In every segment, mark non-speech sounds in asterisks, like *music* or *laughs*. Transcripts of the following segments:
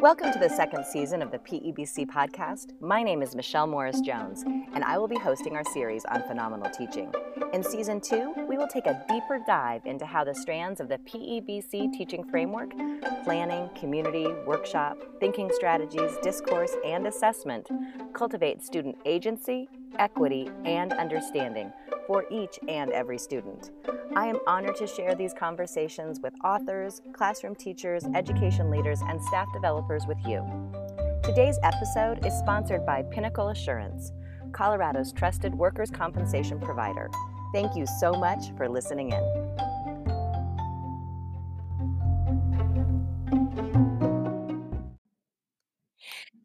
Welcome to the second season of the PEBC podcast. My name is Michelle Morris Jones, and I will be hosting our series on phenomenal teaching. In season two, we will take a deeper dive into how the strands of the PEBC teaching framework planning, community, workshop, thinking strategies, discourse, and assessment cultivate student agency, equity, and understanding for each and every student. I am honored to share these conversations with authors, classroom teachers, education leaders, and staff developers with you. Today's episode is sponsored by Pinnacle Assurance, Colorado's trusted workers' compensation provider. Thank you so much for listening in.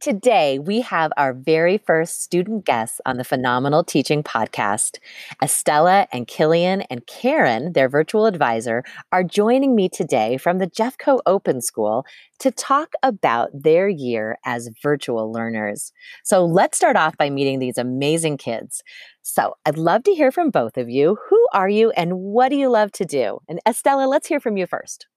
Today, we have our very first student guests on the Phenomenal Teaching Podcast. Estella and Killian and Karen, their virtual advisor, are joining me today from the Jeffco Open School to talk about their year as virtual learners. So let's start off by meeting these amazing kids. So I'd love to hear from both of you. Who are you and what do you love to do? And Estella, let's hear from you first.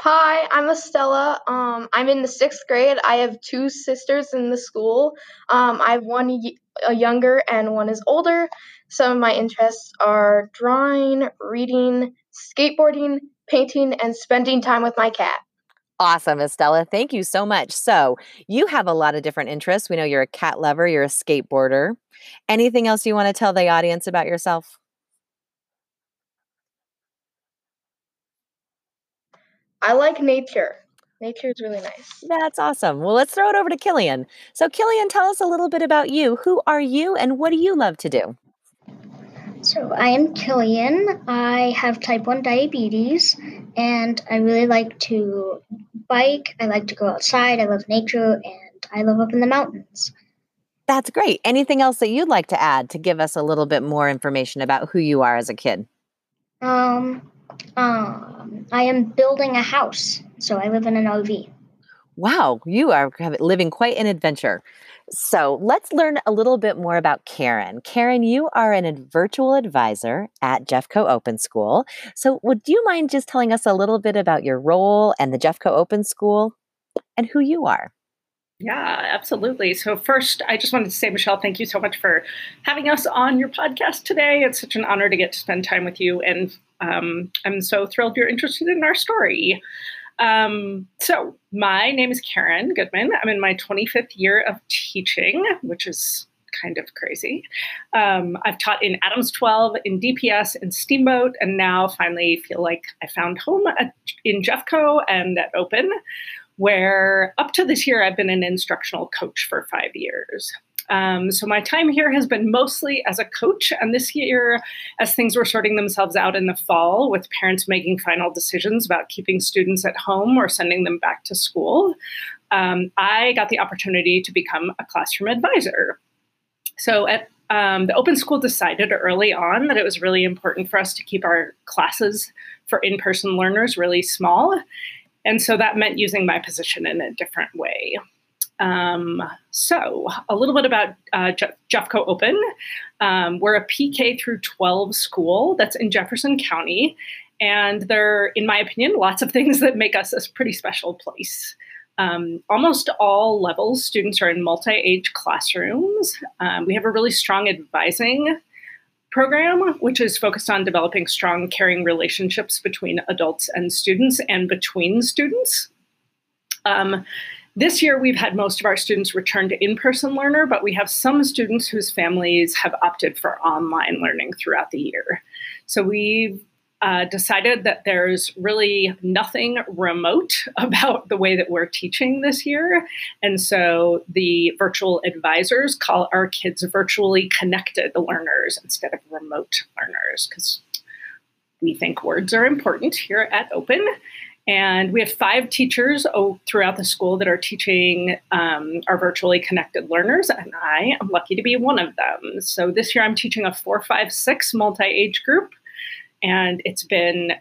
Hi, I'm Estella. Um, I'm in the sixth grade. I have two sisters in the school. Um, I have one y- a younger and one is older. Some of my interests are drawing, reading, skateboarding, painting, and spending time with my cat. Awesome, Estella. Thank you so much. So, you have a lot of different interests. We know you're a cat lover, you're a skateboarder. Anything else you want to tell the audience about yourself? I like nature. Nature is really nice. That's awesome. Well, let's throw it over to Killian. So, Killian, tell us a little bit about you. Who are you and what do you love to do? So, I am Killian. I have type 1 diabetes and I really like to bike. I like to go outside. I love nature and I live up in the mountains. That's great. Anything else that you'd like to add to give us a little bit more information about who you are as a kid? Um, um, I am building a house, so I live in an RV. Wow, you are living quite an adventure. So let's learn a little bit more about Karen. Karen, you are an virtual advisor at Jeffco Open School. So would you mind just telling us a little bit about your role and the Jeffco Open School and who you are? Yeah, absolutely. So, first, I just wanted to say, Michelle, thank you so much for having us on your podcast today. It's such an honor to get to spend time with you. And um, I'm so thrilled you're interested in our story. Um, so, my name is Karen Goodman. I'm in my 25th year of teaching, which is kind of crazy. Um, I've taught in Adams 12, in DPS, in Steamboat, and now finally feel like I found home at, in Jeffco and at Open where up to this year, I've been an instructional coach for five years. Um, so my time here has been mostly as a coach, and this year, as things were sorting themselves out in the fall, with parents making final decisions about keeping students at home or sending them back to school, um, I got the opportunity to become a classroom advisor. So at um, the open school decided early on that it was really important for us to keep our classes for in-person learners really small and so that meant using my position in a different way. Um, so, a little bit about uh, Jeffco Open. Um, we're a PK through 12 school that's in Jefferson County. And there are, in my opinion, lots of *laughs* things that make us a pretty special place. Um, almost all levels, students are in multi age classrooms. Um, we have a really strong advising program, which is focused on developing strong, caring relationships between adults and students and between students. Um, this year, we've had most of our students return to in person learner, but we have some students whose families have opted for online learning throughout the year. So we've uh, decided that there's really nothing remote *laughs* about the way that we're teaching this year. And so the virtual advisors call our kids virtually connected learners instead of remote learners because we think words are important here at Open. And we have five teachers throughout the school that are teaching um, our virtually connected learners, and I am lucky to be one of them. So this year I'm teaching a four, five, six multi age group and it's been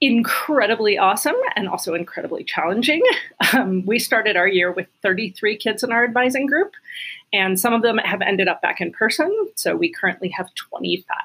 incredibly awesome and also incredibly challenging. Um, we started our year with 33 kids in our advising group, and some of them have ended up back in person. So we currently have 25.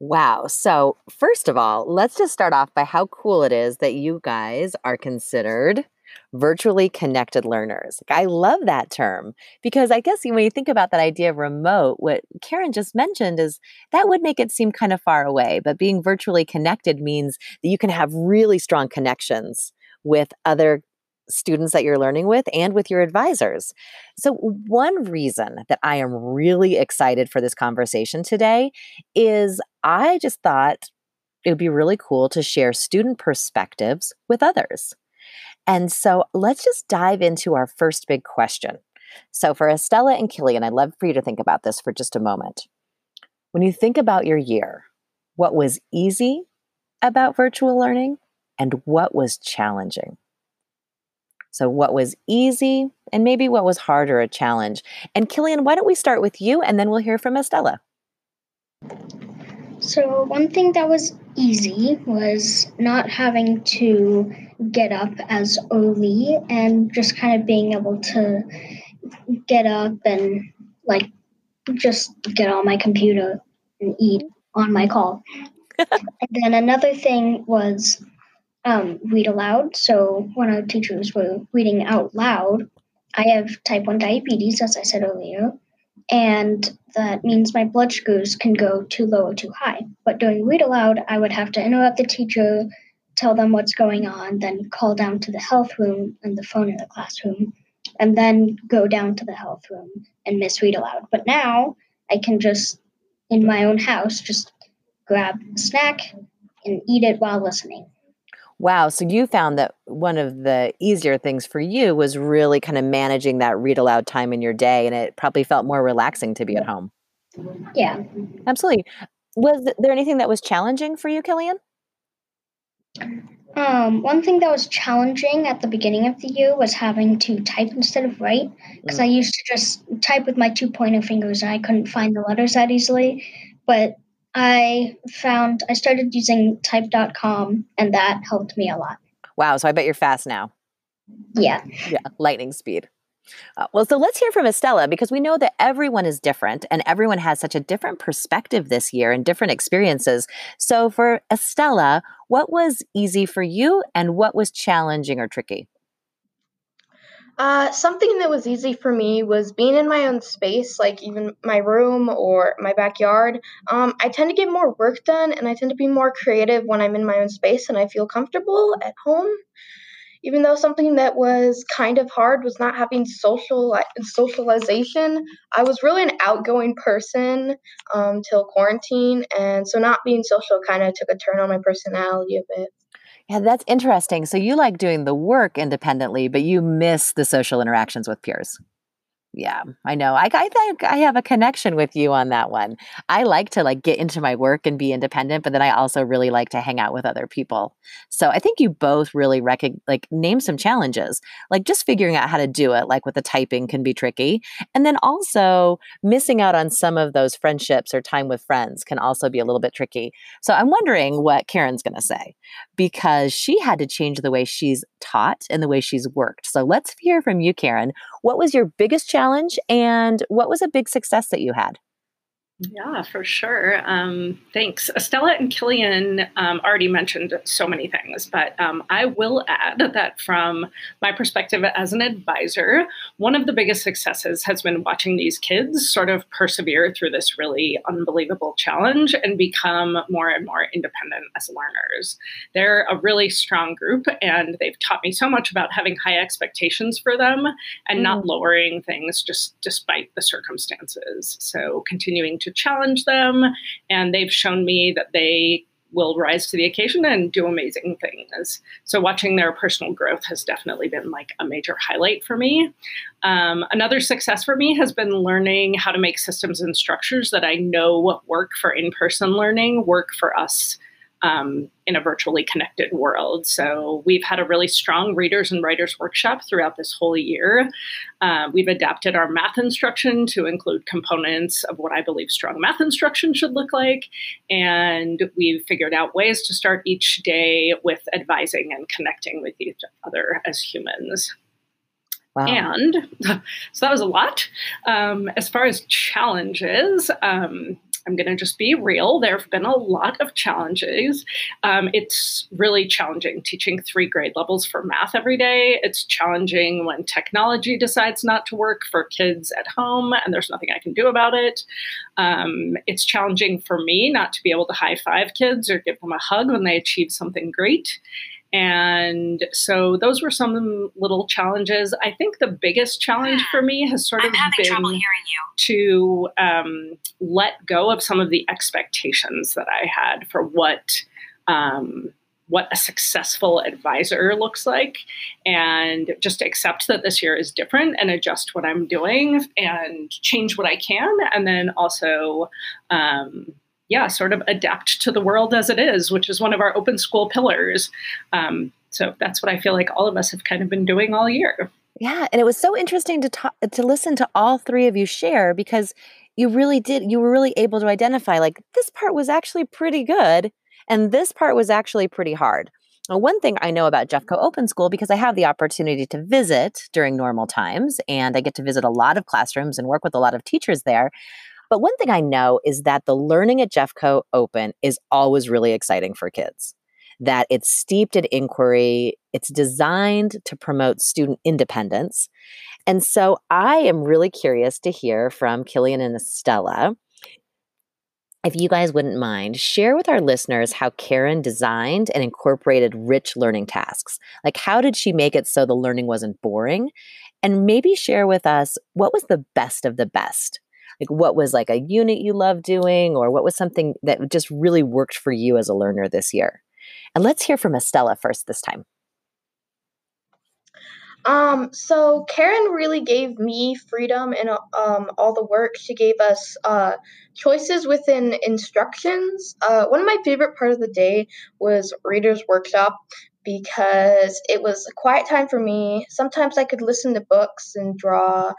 Wow. So, first of all, let's just start off by how cool it is that you guys are considered virtually connected learners. I love that term because I guess when you think about that idea of remote, what Karen just mentioned is that would make it seem kind of far away. But being virtually connected means that you can have really strong connections with other students that you're learning with and with your advisors. So, one reason that I am really excited for this conversation today is I just thought it would be really cool to share student perspectives with others. And so, let's just dive into our first big question. So, for Estella and Killian, I'd love for you to think about this for just a moment. When you think about your year, what was easy about virtual learning and what was challenging? So, what was easy and maybe what was harder a challenge? And Killian, why don't we start with you and then we'll hear from Estella? So, one thing that was easy was not having to get up as early and just kind of being able to get up and like just get on my computer and eat on my call. *laughs* and then another thing was um, read aloud. So when our teachers were reading out loud, I have type 1 diabetes, as I said earlier, and that means my blood sugars can go too low or too high. But during read aloud, I would have to interrupt the teacher, tell them what's going on, then call down to the health room and the phone in the classroom, and then go down to the health room and miss read aloud. But now I can just, in my own house, just grab a snack and eat it while listening. Wow. So you found that one of the easier things for you was really kind of managing that read aloud time in your day, and it probably felt more relaxing to be at home. Yeah. Absolutely. Was there anything that was challenging for you, Killian? Um, one thing that was challenging at the beginning of the year was having to type instead of write because mm. I used to just type with my two pointer fingers and I couldn't find the letters that easily. But I found I started using type.com and that helped me a lot. Wow. So I bet you're fast now. Yeah. Yeah. Lightning speed. Uh, well, so let's hear from Estella because we know that everyone is different and everyone has such a different perspective this year and different experiences. So, for Estella, what was easy for you and what was challenging or tricky? Uh, something that was easy for me was being in my own space, like even my room or my backyard. Um, I tend to get more work done and I tend to be more creative when I'm in my own space and I feel comfortable at home. Even though something that was kind of hard was not having social socialization, I was really an outgoing person um, till quarantine, and so not being social kind of took a turn on my personality a bit. Yeah, that's interesting. So you like doing the work independently, but you miss the social interactions with peers. Yeah, I know. I, I think I have a connection with you on that one. I like to like get into my work and be independent, but then I also really like to hang out with other people. So I think you both really rec- like name some challenges, like just figuring out how to do it, like with the typing can be tricky, and then also missing out on some of those friendships or time with friends can also be a little bit tricky. So I'm wondering what Karen's going to say because she had to change the way she's taught and the way she's worked. So let's hear from you, Karen. What was your biggest challenge? and what was a big success that you had? Yeah, for sure. Um, thanks. Estella and Killian um, already mentioned so many things, but um, I will add that from my perspective as an advisor, one of the biggest successes has been watching these kids sort of persevere through this really unbelievable challenge and become more and more independent as learners. They're a really strong group, and they've taught me so much about having high expectations for them and mm. not lowering things just despite the circumstances. So continuing to challenge them, and they've shown me that they will rise to the occasion and do amazing things. So watching their personal growth has definitely been like a major highlight for me. Um, another success for me has been learning how to make systems and structures that I know work for in-person learning work for us um, in a virtually connected world. So we've had a really strong readers and writers workshop throughout this whole year. Uh, we've adapted our math instruction to include components of what I believe strong math instruction should look like. And we've figured out ways to start each day with advising and connecting with each other as humans. Wow. And *laughs* so that was a lot. Um, as far as challenges, um, I'm going to just be real. There have been a lot of challenges. Um, it's really challenging teaching three grade levels for math every day. It's challenging when technology decides not to work for kids at home and there's nothing I can do about it. Um, it's challenging for me not to be able to high five kids or give them a hug when they achieve something great. And so those were some little challenges. I think the biggest challenge for me has sort of been to um, let go of some of the expectations that I had for what um, what a successful advisor looks like, and just accept that this year is different and adjust what I'm doing and change what I can, and then also. Um, yeah, sort of adapt to the world as it is, which is one of our open school pillars. Um, so that's what I feel like all of us have kind of been doing all year. Yeah, and it was so interesting to talk, to listen to all three of you share because you really did you were really able to identify like this part was actually pretty good and this part was actually pretty hard. One thing I know about Jeffco Open School because I have the opportunity to visit during normal times and I get to visit a lot of classrooms and work with a lot of teachers there. But one thing I know is that the learning at Jeffco Open is always really exciting for kids. That it's steeped in inquiry, it's designed to promote student independence. And so I am really curious to hear from Killian and Estella. If you guys wouldn't mind, share with our listeners how Karen designed and incorporated rich learning tasks. Like, how did she make it so the learning wasn't boring? And maybe share with us what was the best of the best like what was like a unit you love doing or what was something that just really worked for you as a learner this year and let's hear from estella first this time um, so Karen really gave me freedom in um, all the work. She gave us uh, choices within instructions. Uh, one of my favorite part of the day was Reader's Workshop because it was a quiet time for me. Sometimes I could listen to books and draw.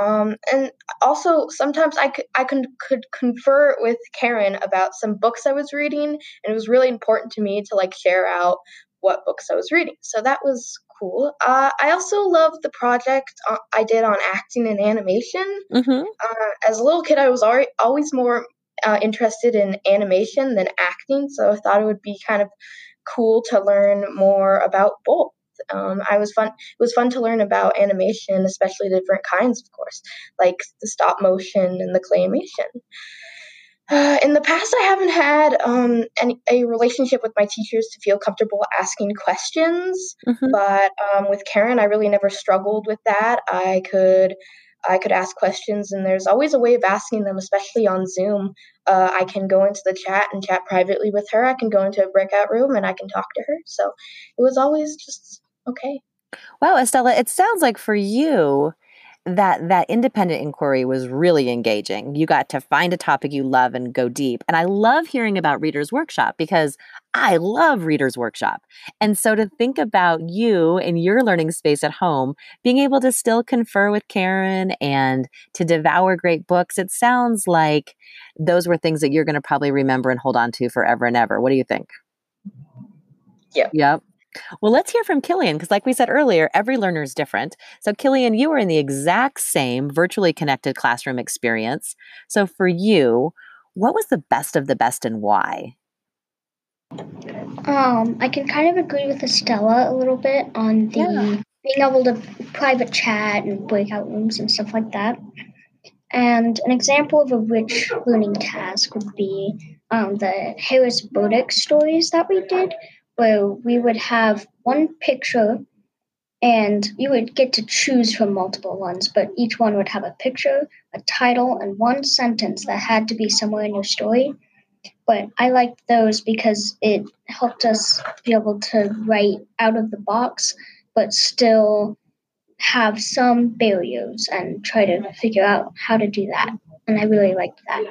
Um, and also sometimes I could I could, could confer with Karen about some books I was reading, and it was really important to me to like share out what books I was reading. So that was cool. Uh, I also love the project uh, I did on acting and animation. Mm-hmm. Uh, as a little kid, I was already, always more uh, interested in animation than acting, so I thought it would be kind of cool to learn more about both. Um, I was fun. It was fun to learn about animation, especially different kinds, of course, like the stop motion and the claymation. Uh, in the past, I haven't had um, any, a relationship with my teachers to feel comfortable asking questions. Mm-hmm. But um, with Karen, I really never struggled with that. I could I could ask questions, and there's always a way of asking them, especially on Zoom. Uh, I can go into the chat and chat privately with her. I can go into a breakout room and I can talk to her. So it was always just okay. Wow, Estella, it sounds like for you that that independent inquiry was really engaging. You got to find a topic you love and go deep. And I love hearing about Readers Workshop because I love Readers Workshop. And so to think about you in your learning space at home, being able to still confer with Karen and to devour great books, it sounds like those were things that you're going to probably remember and hold on to forever and ever. What do you think? Yeah. Yep. Well, let's hear from Killian because, like we said earlier, every learner is different. So, Killian, you were in the exact same virtually connected classroom experience. So, for you, what was the best of the best and why? Um, I can kind of agree with Estella a little bit on the yeah. being able to private chat and breakout rooms and stuff like that. And an example of a rich learning task would be um, the Harris Burdick stories that we did, where we would have one picture and you would get to choose from multiple ones, but each one would have a picture, a title, and one sentence that had to be somewhere in your story. But I liked those because it helped us be able to write out of the box, but still have some barriers and try to figure out how to do that. And I really liked that.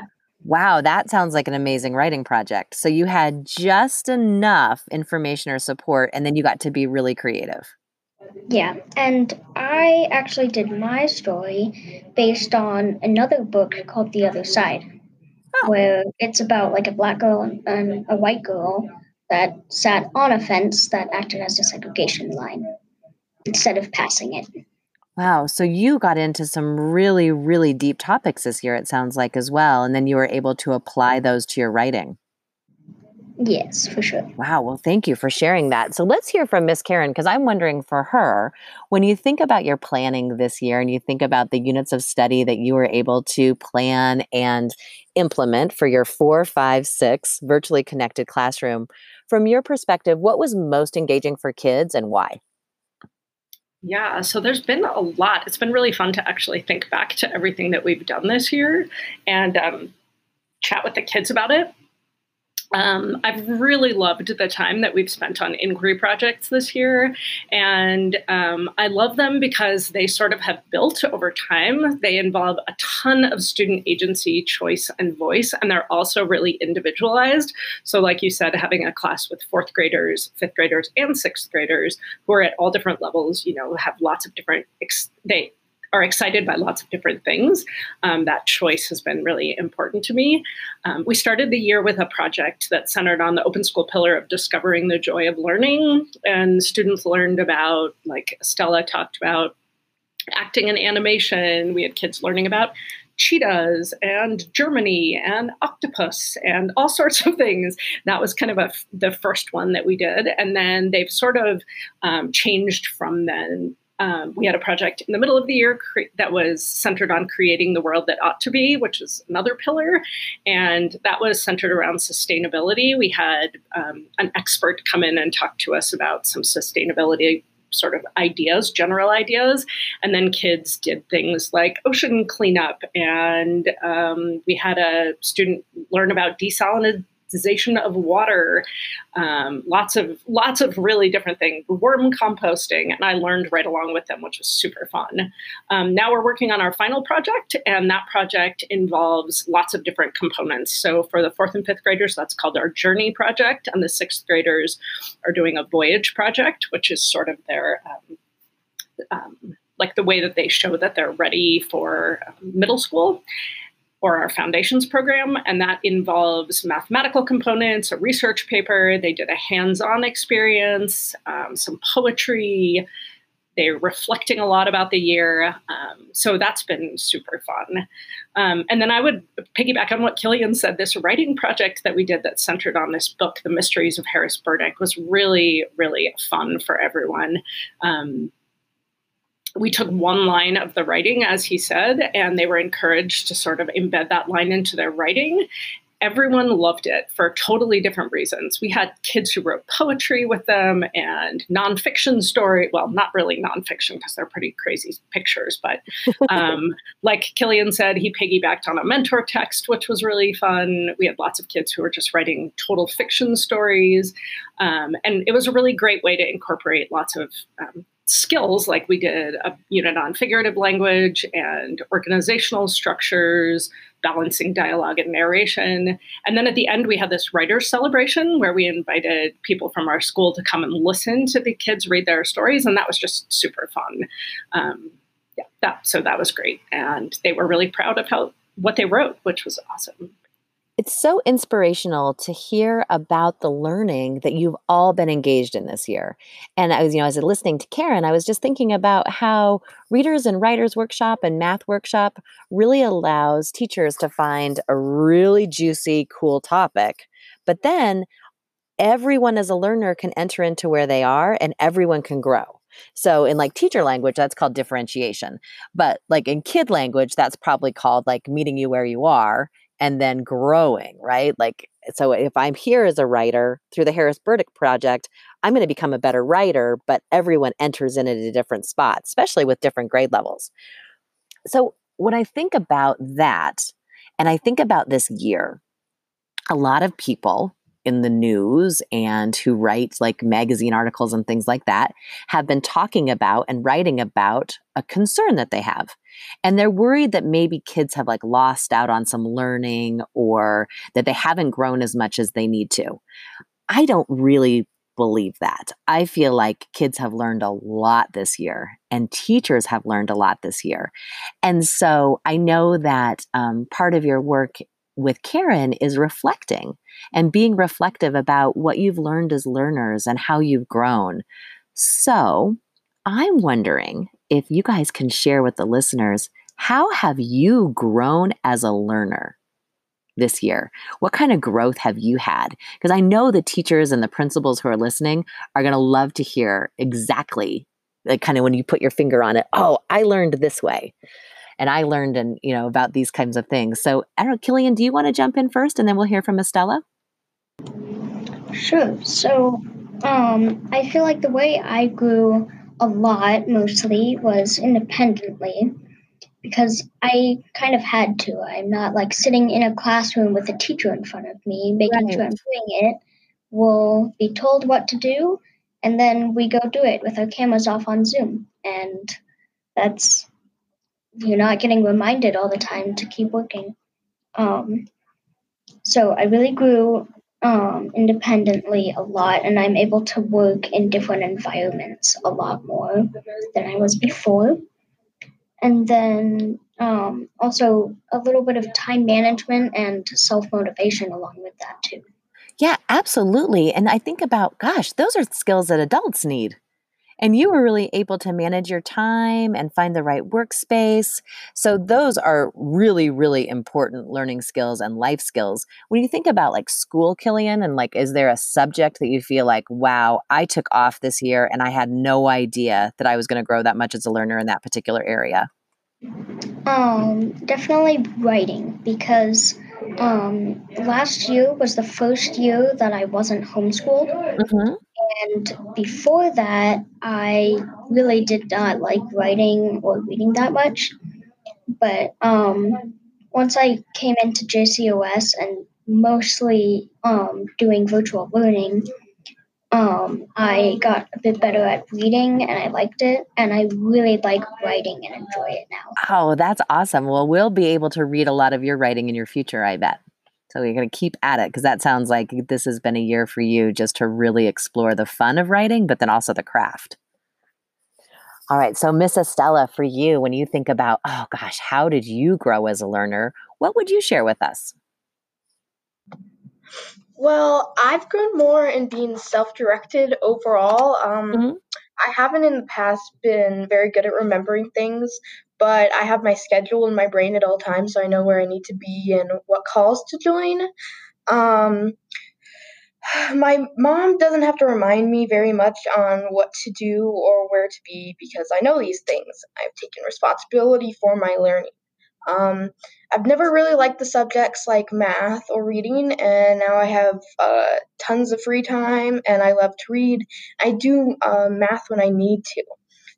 Wow, that sounds like an amazing writing project. So you had just enough information or support, and then you got to be really creative. Yeah, and I actually did my story based on another book called The Other Side, oh. where it's about like a black girl and a white girl that sat on a fence that acted as a segregation line instead of passing it. Wow. So you got into some really, really deep topics this year, it sounds like, as well. And then you were able to apply those to your writing. Yes, for sure. Wow. Well, thank you for sharing that. So let's hear from Miss Karen because I'm wondering for her, when you think about your planning this year and you think about the units of study that you were able to plan and implement for your four, five, six virtually connected classroom, from your perspective, what was most engaging for kids and why? Yeah, so there's been a lot. It's been really fun to actually think back to everything that we've done this year and um, chat with the kids about it. Um, I've really loved the time that we've spent on inquiry projects this year. And um, I love them because they sort of have built over time. They involve a ton of student agency, choice, and voice. And they're also really individualized. So, like you said, having a class with fourth graders, fifth graders, and sixth graders who are at all different levels, you know, have lots of different, ex- they are excited by lots of different things. Um, that choice has been really important to me. Um, we started the year with a project that centered on the open school pillar of discovering the joy of learning. And students learned about, like Stella talked about, acting and animation. We had kids learning about cheetahs and Germany and octopus and all sorts of things. That was kind of a, the first one that we did. And then they've sort of um, changed from then um, we had a project in the middle of the year cre- that was centered on creating the world that ought to be, which is another pillar. And that was centered around sustainability. We had um, an expert come in and talk to us about some sustainability sort of ideas, general ideas. And then kids did things like ocean cleanup. And um, we had a student learn about of water, um, lots of lots of really different things, worm composting, and I learned right along with them, which was super fun. Um, now we're working on our final project, and that project involves lots of different components. So for the fourth and fifth graders, that's called our Journey project, and the sixth graders are doing a Voyage project, which is sort of their um, um like the way that they show that they're ready for um, middle school or our foundations program, and that involves mathematical components, a research paper. They did a hands on experience, um, some poetry. They're reflecting a lot about the year. Um, so that's been super fun. Um, and then I would piggyback on what Killian said this writing project that we did that centered on this book, The Mysteries of Harris Burdick, was really, really fun for everyone. We took one line of the writing, as he said, and they were encouraged to sort of embed that line into their writing. Everyone loved it for totally different reasons. We had kids who wrote poetry with them and nonfiction story. Well, not really nonfiction because they're pretty crazy pictures, but *laughs* um, like Killian said, he piggybacked on a mentor text, which was really fun. We had lots of kids who were just writing total fiction stories. Um, and it was a really great way to incorporate lots of um, skills like we did a unit on figurative language and organizational structures balancing dialogue and narration. And then at the end we had this writers celebration where we invited people from our school to come and listen to the kids read their stories and that was just super fun. Um, yeah that so that was great. And they were really proud of how what they wrote which was awesome it's so inspirational to hear about the learning that you've all been engaged in this year. And I was, you know, as I was listening to Karen, I was just thinking about how Readers and Writers Workshop and Math Workshop really allows teachers to find a really juicy, cool topic. But then everyone as a learner can enter into where they are and everyone can grow. So in like teacher language, that's called differentiation. But like in kid language, that's probably called like meeting you where you are and then growing, right? Like, so if I'm here as a writer through the Harris Burdick Project, I'm going to become a better writer, but everyone enters in at a different spot, especially with different grade levels. So when I think about that, and I think about this year, a lot of people in the news and who write like magazine articles and things like that have been talking about and writing about a concern that they have. And they're worried that maybe kids have like lost out on some learning or that they haven't grown as much as they need to. I don't really believe that. I feel like kids have learned a lot this year and teachers have learned a lot this year. And so I know that um, part of your work with Karen is reflecting and being reflective about what you've learned as learners and how you've grown. So I'm wondering if you guys can share with the listeners how have you grown as a learner this year? What kind of growth have you had? Because I know the teachers and the principals who are listening are going to love to hear exactly like kind of when you put your finger on it. Oh, I learned this way. And I learned and you know about these kinds of things. So I don't know, Killian, do you want to jump in first and then we'll hear from Estella? Sure. So um, I feel like the way I grew a lot mostly was independently because I kind of had to. I'm not like sitting in a classroom with a teacher in front of me making right. sure I'm doing it. We'll be told what to do and then we go do it with our cameras off on Zoom. And that's you're not getting reminded all the time to keep working. Um, so I really grew um, independently a lot, and I'm able to work in different environments a lot more than I was before. And then um, also a little bit of time management and self motivation along with that, too. Yeah, absolutely. And I think about, gosh, those are skills that adults need. And you were really able to manage your time and find the right workspace. So, those are really, really important learning skills and life skills. When you think about like school, Killian, and like, is there a subject that you feel like, wow, I took off this year and I had no idea that I was going to grow that much as a learner in that particular area? Um, definitely writing because um, last year was the first year that I wasn't homeschooled. Mm-hmm. And before that, I really did not like writing or reading that much. But um, once I came into JCOS and mostly um, doing virtual learning, um, I got a bit better at reading and I liked it. And I really like writing and enjoy it now. Oh, that's awesome. Well, we'll be able to read a lot of your writing in your future, I bet. So you're going to keep at it because that sounds like this has been a year for you just to really explore the fun of writing, but then also the craft. All right. So, Miss Estella, for you, when you think about, oh gosh, how did you grow as a learner? What would you share with us? Well, I've grown more in being self directed overall. Um, mm-hmm. I haven't in the past been very good at remembering things, but I have my schedule in my brain at all times, so I know where I need to be and what calls to join. Um, *sighs* my mom doesn't have to remind me very much on what to do or where to be because I know these things. I've taken responsibility for my learning. Um, I've never really liked the subjects like math or reading, and now I have uh, tons of free time and I love to read. I do uh, math when I need to.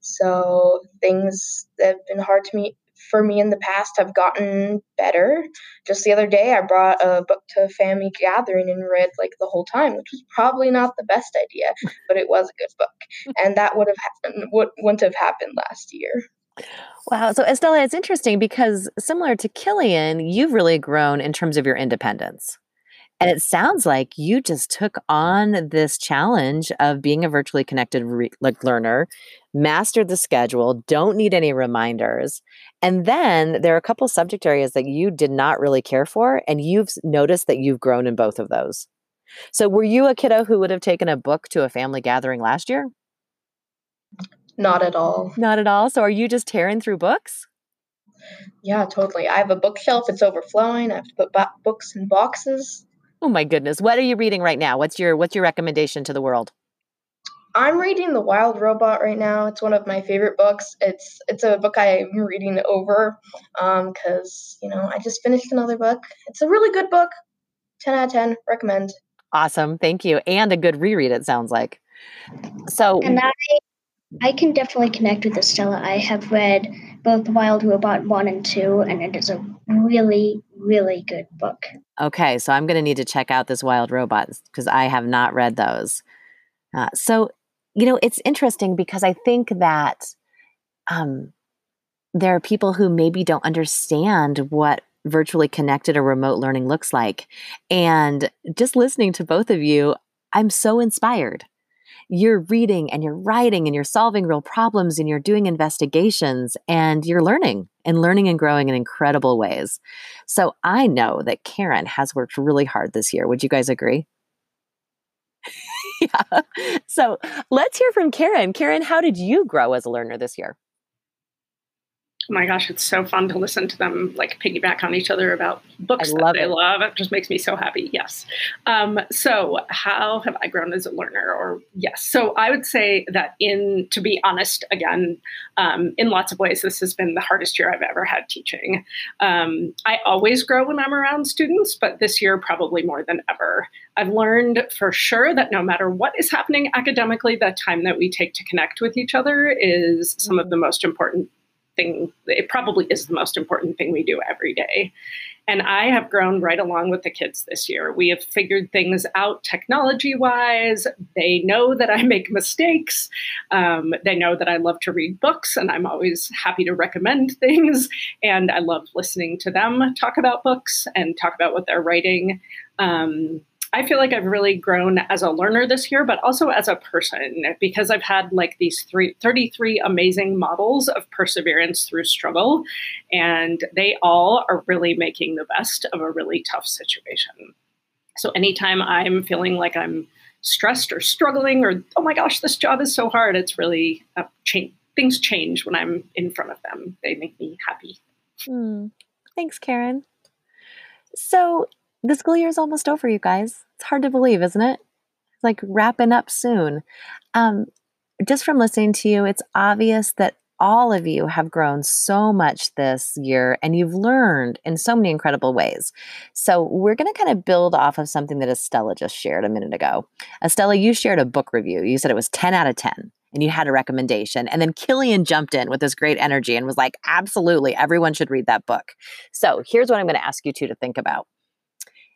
So things that have been hard to me for me in the past have gotten better. Just the other day, I brought a book to a family gathering and read like the whole time, which was probably not the best idea, *laughs* but it was a good book, and that would have happened. Wouldn't have happened last year. Wow. So, Estella, it's interesting because similar to Killian, you've really grown in terms of your independence. And it sounds like you just took on this challenge of being a virtually connected re- like learner, mastered the schedule, don't need any reminders. And then there are a couple subject areas that you did not really care for, and you've noticed that you've grown in both of those. So, were you a kiddo who would have taken a book to a family gathering last year? Not at all. Not at all. So are you just tearing through books? Yeah, totally. I have a bookshelf. It's overflowing. I have to put bo- books in boxes. Oh my goodness. What are you reading right now? What's your what's your recommendation to the world? I'm reading The Wild Robot right now. It's one of my favorite books. It's it's a book I'm reading over um cuz you know, I just finished another book. It's a really good book. 10 out of 10. Recommend. Awesome. Thank you. And a good reread it sounds like. So And I I can definitely connect with Estella. I have read both Wild Robot 1 and 2, and it is a really, really good book. Okay, so I'm going to need to check out this Wild Robots because I have not read those. Uh, so, you know, it's interesting because I think that um, there are people who maybe don't understand what virtually connected or remote learning looks like. And just listening to both of you, I'm so inspired you're reading and you're writing and you're solving real problems and you're doing investigations and you're learning and learning and growing in incredible ways. So I know that Karen has worked really hard this year. Would you guys agree? *laughs* yeah. So let's hear from Karen. Karen, how did you grow as a learner this year? Oh my gosh, it's so fun to listen to them like piggyback on each other about books I love that they it. love. It just makes me so happy. Yes. Um, so, how have I grown as a learner? Or yes, so I would say that in to be honest, again, um, in lots of ways, this has been the hardest year I've ever had teaching. Um, I always grow when I'm around students, but this year probably more than ever. I've learned for sure that no matter what is happening academically, the time that we take to connect with each other is some of the most important thing. It probably is the most important thing we do every day. And I have grown right along with the kids this year. We have figured things out technology wise. They know that I make mistakes. Um, they know that I love to read books and I'm always happy to recommend *laughs* things. And I love listening to them talk about books and talk about what they're writing. Um, I feel like I've really grown as a learner this year, but also as a person because I've had like these three, 33 amazing models of perseverance through struggle. And they all are really making the best of a really tough situation. So anytime I'm feeling like I'm stressed or struggling or, oh my gosh, this job is so hard, it's really uh, change. Things change when I'm in front of them. They make me happy. Hmm. Thanks, Karen. So the school year is almost over, you guys. It's hard to believe, isn't it? It's like wrapping up soon. Um, just from listening to you, it's obvious that all of you have grown so much this year and you've learned in so many incredible ways. So, we're going to kind of build off of something that Estella just shared a minute ago. Estella, you shared a book review. You said it was 10 out of 10 and you had a recommendation. And then Killian jumped in with this great energy and was like, absolutely, everyone should read that book. So, here's what I'm going to ask you two to think about.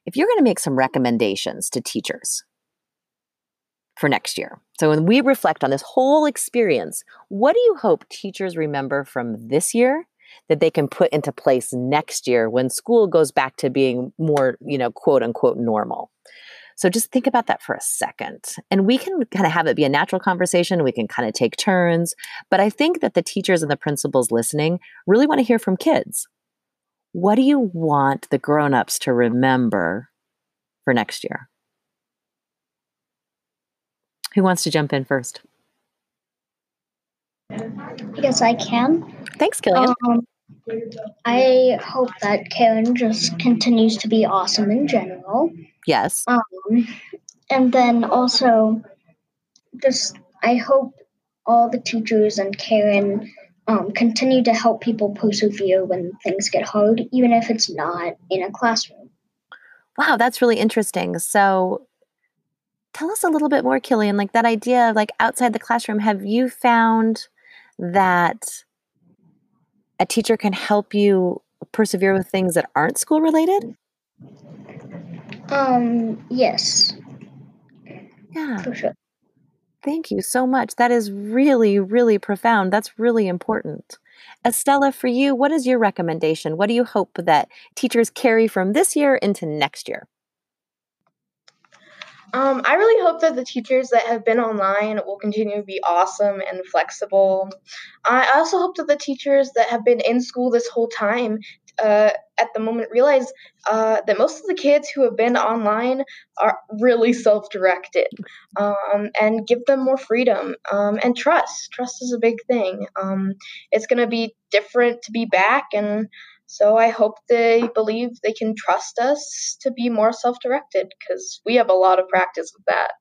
If you're going to make some recommendations to teachers, for next year. So when we reflect on this whole experience, what do you hope teachers remember from this year that they can put into place next year when school goes back to being more, you know, quote unquote normal? So just think about that for a second. And we can kind of have it be a natural conversation. We can kind of take turns. But I think that the teachers and the principals listening really want to hear from kids. What do you want the grown-ups to remember for next year? Who wants to jump in first? I guess I can. Thanks, Killian. Um, I hope that Karen just continues to be awesome in general. yes. Um, and then also, just I hope all the teachers and Karen um, continue to help people persevere when things get hard, even if it's not in a classroom. Wow, that's really interesting. So tell us a little bit more, Killian, like that idea of like outside the classroom, have you found that a teacher can help you persevere with things that aren't school related? Um, yes, Yeah. for sure. Thank you so much. That is really, really profound. That's really important. Estella, for you, what is your recommendation? What do you hope that teachers carry from this year into next year? Um, I really hope that the teachers that have been online will continue to be awesome and flexible. I also hope that the teachers that have been in school this whole time uh, at the moment realize uh, that most of the kids who have been online are really self directed um, and give them more freedom um, and trust. Trust is a big thing. Um, it's going to be different to be back and so I hope they believe they can trust us to be more self-directed because we have a lot of practice with that.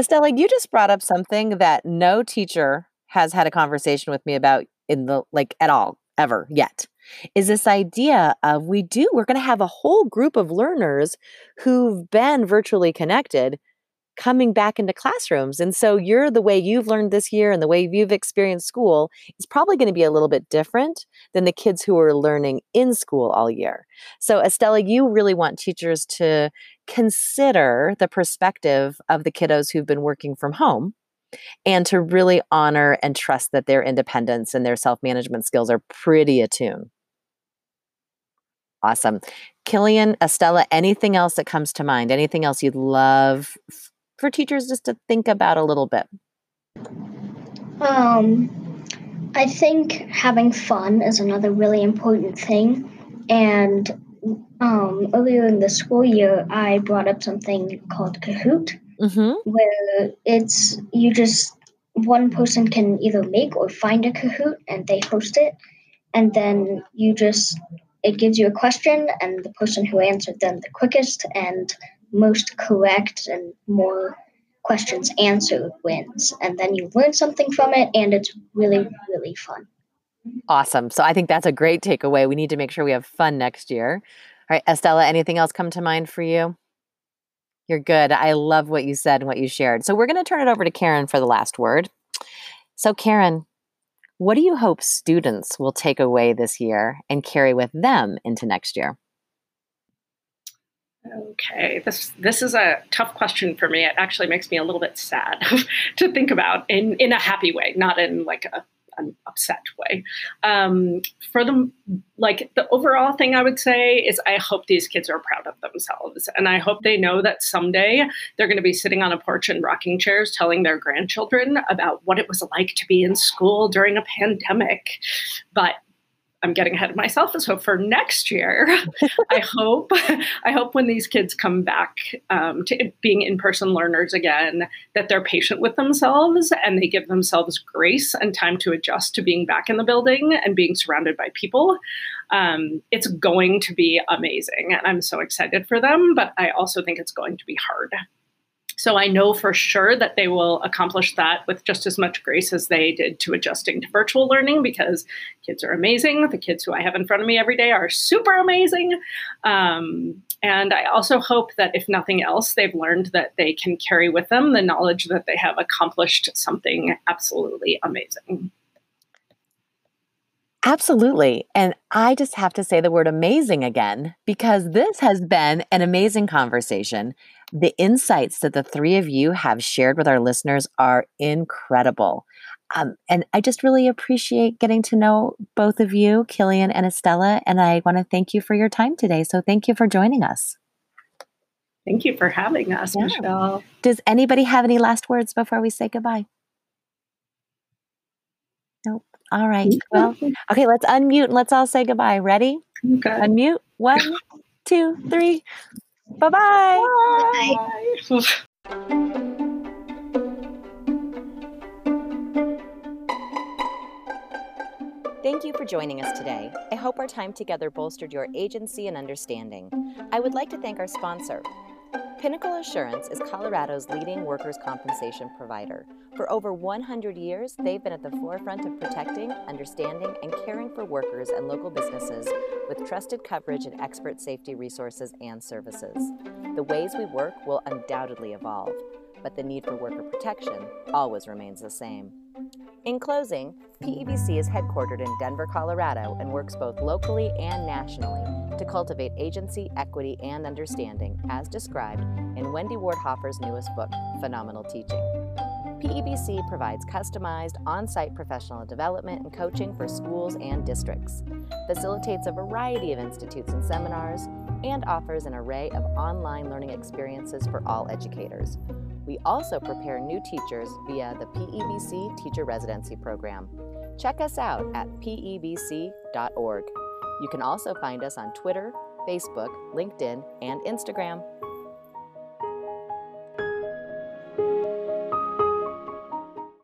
Estella, you just brought up something that no teacher has had a conversation with me about in the like at all ever yet. Is this idea of we do, we're going to have a whole group of learners who've been virtually connected coming back into classrooms. And so you're the way you've learned this year and the way you've experienced school is probably going to be a little bit different than the kids who are learning in school all year. So Estella, you really want teachers to consider the perspective of the kiddos who've been working from home and to really honor and trust that their independence and their self-management skills are pretty attuned. Awesome. Killian, Estella, anything else that comes to mind? Anything else you'd love f- for teachers just to think about a little bit? Um, I think having fun is another really important thing. And um, earlier in the school year, I brought up something called Kahoot, Mm-hmm. where it's you just one person can either make or find a Kahoot and they host it. and then you just it gives you a question and the person who answered them the quickest and most correct and more questions answered wins. And then you learn something from it and it's really really fun. Awesome. So i think that's a great takeaway. We need to make sure we have fun next year. All right estella anything else come to mind for you? You're good. I love what you said and what you shared. So we're going to turn it over to karen for the last word. So karen what do you hope students will take away this year and carry with them into next year? Okay, this this is a tough question for me. It actually makes me a little bit sad *laughs* to think about in in a happy way, not in like a an upset way. Um, for the like the overall thing I would say is I hope these kids are proud of themselves, and I hope they know that someday they're going to be sitting on a porch in rocking chairs telling their grandchildren about what it was like to be in school during a pandemic. But I'm getting ahead of myself. So for next year, *laughs* I hope I hope when these kids come back um, to being in-person learners again, that they're patient with themselves and they give themselves grace and time to adjust to being back in the building and being surrounded by people. Um, it's going to be amazing, and I'm so excited for them. But I also think it's going to be hard. So I know for sure that they will accomplish that with just as much grace as they did to adjusting to virtual learning because kids are amazing. The kids who I have in front of me every day are super amazing. Um, and I also hope that if nothing else, they've learned that they can carry with them the knowledge that they have accomplished something absolutely amazing. Absolutely. And I just have to say the word amazing again because this has been an amazing conversation. The insights that the three of you have shared with our listeners are incredible. Um, and I just really appreciate getting to know both of you, Killian and Estella. And I want to thank you for your time today. So thank you for joining us. Thank you for having us, yeah. Michelle. Does anybody have any last words before we say goodbye? Nope. All right. Well, okay, let's unmute and let's all say goodbye. Ready? Okay. Unmute. One, two, three. Bye-bye. Bye. Thank you for joining us today. I hope our time together bolstered your agency and understanding. I would like to thank our sponsor, Pinnacle Assurance is Colorado's leading workers' compensation provider. For over 100 years, they've been at the forefront of protecting, understanding, and caring for workers and local businesses with trusted coverage and expert safety resources and services. The ways we work will undoubtedly evolve, but the need for worker protection always remains the same. In closing, PEBC is headquartered in Denver, Colorado, and works both locally and nationally to cultivate agency, equity, and understanding, as described in Wendy Ward Hoffer's newest book, Phenomenal Teaching. PEBC provides customized on site professional development and coaching for schools and districts, facilitates a variety of institutes and seminars, and offers an array of online learning experiences for all educators. We also prepare new teachers via the PEBC Teacher Residency Program. Check us out at pebc.org. You can also find us on Twitter, Facebook, LinkedIn, and Instagram.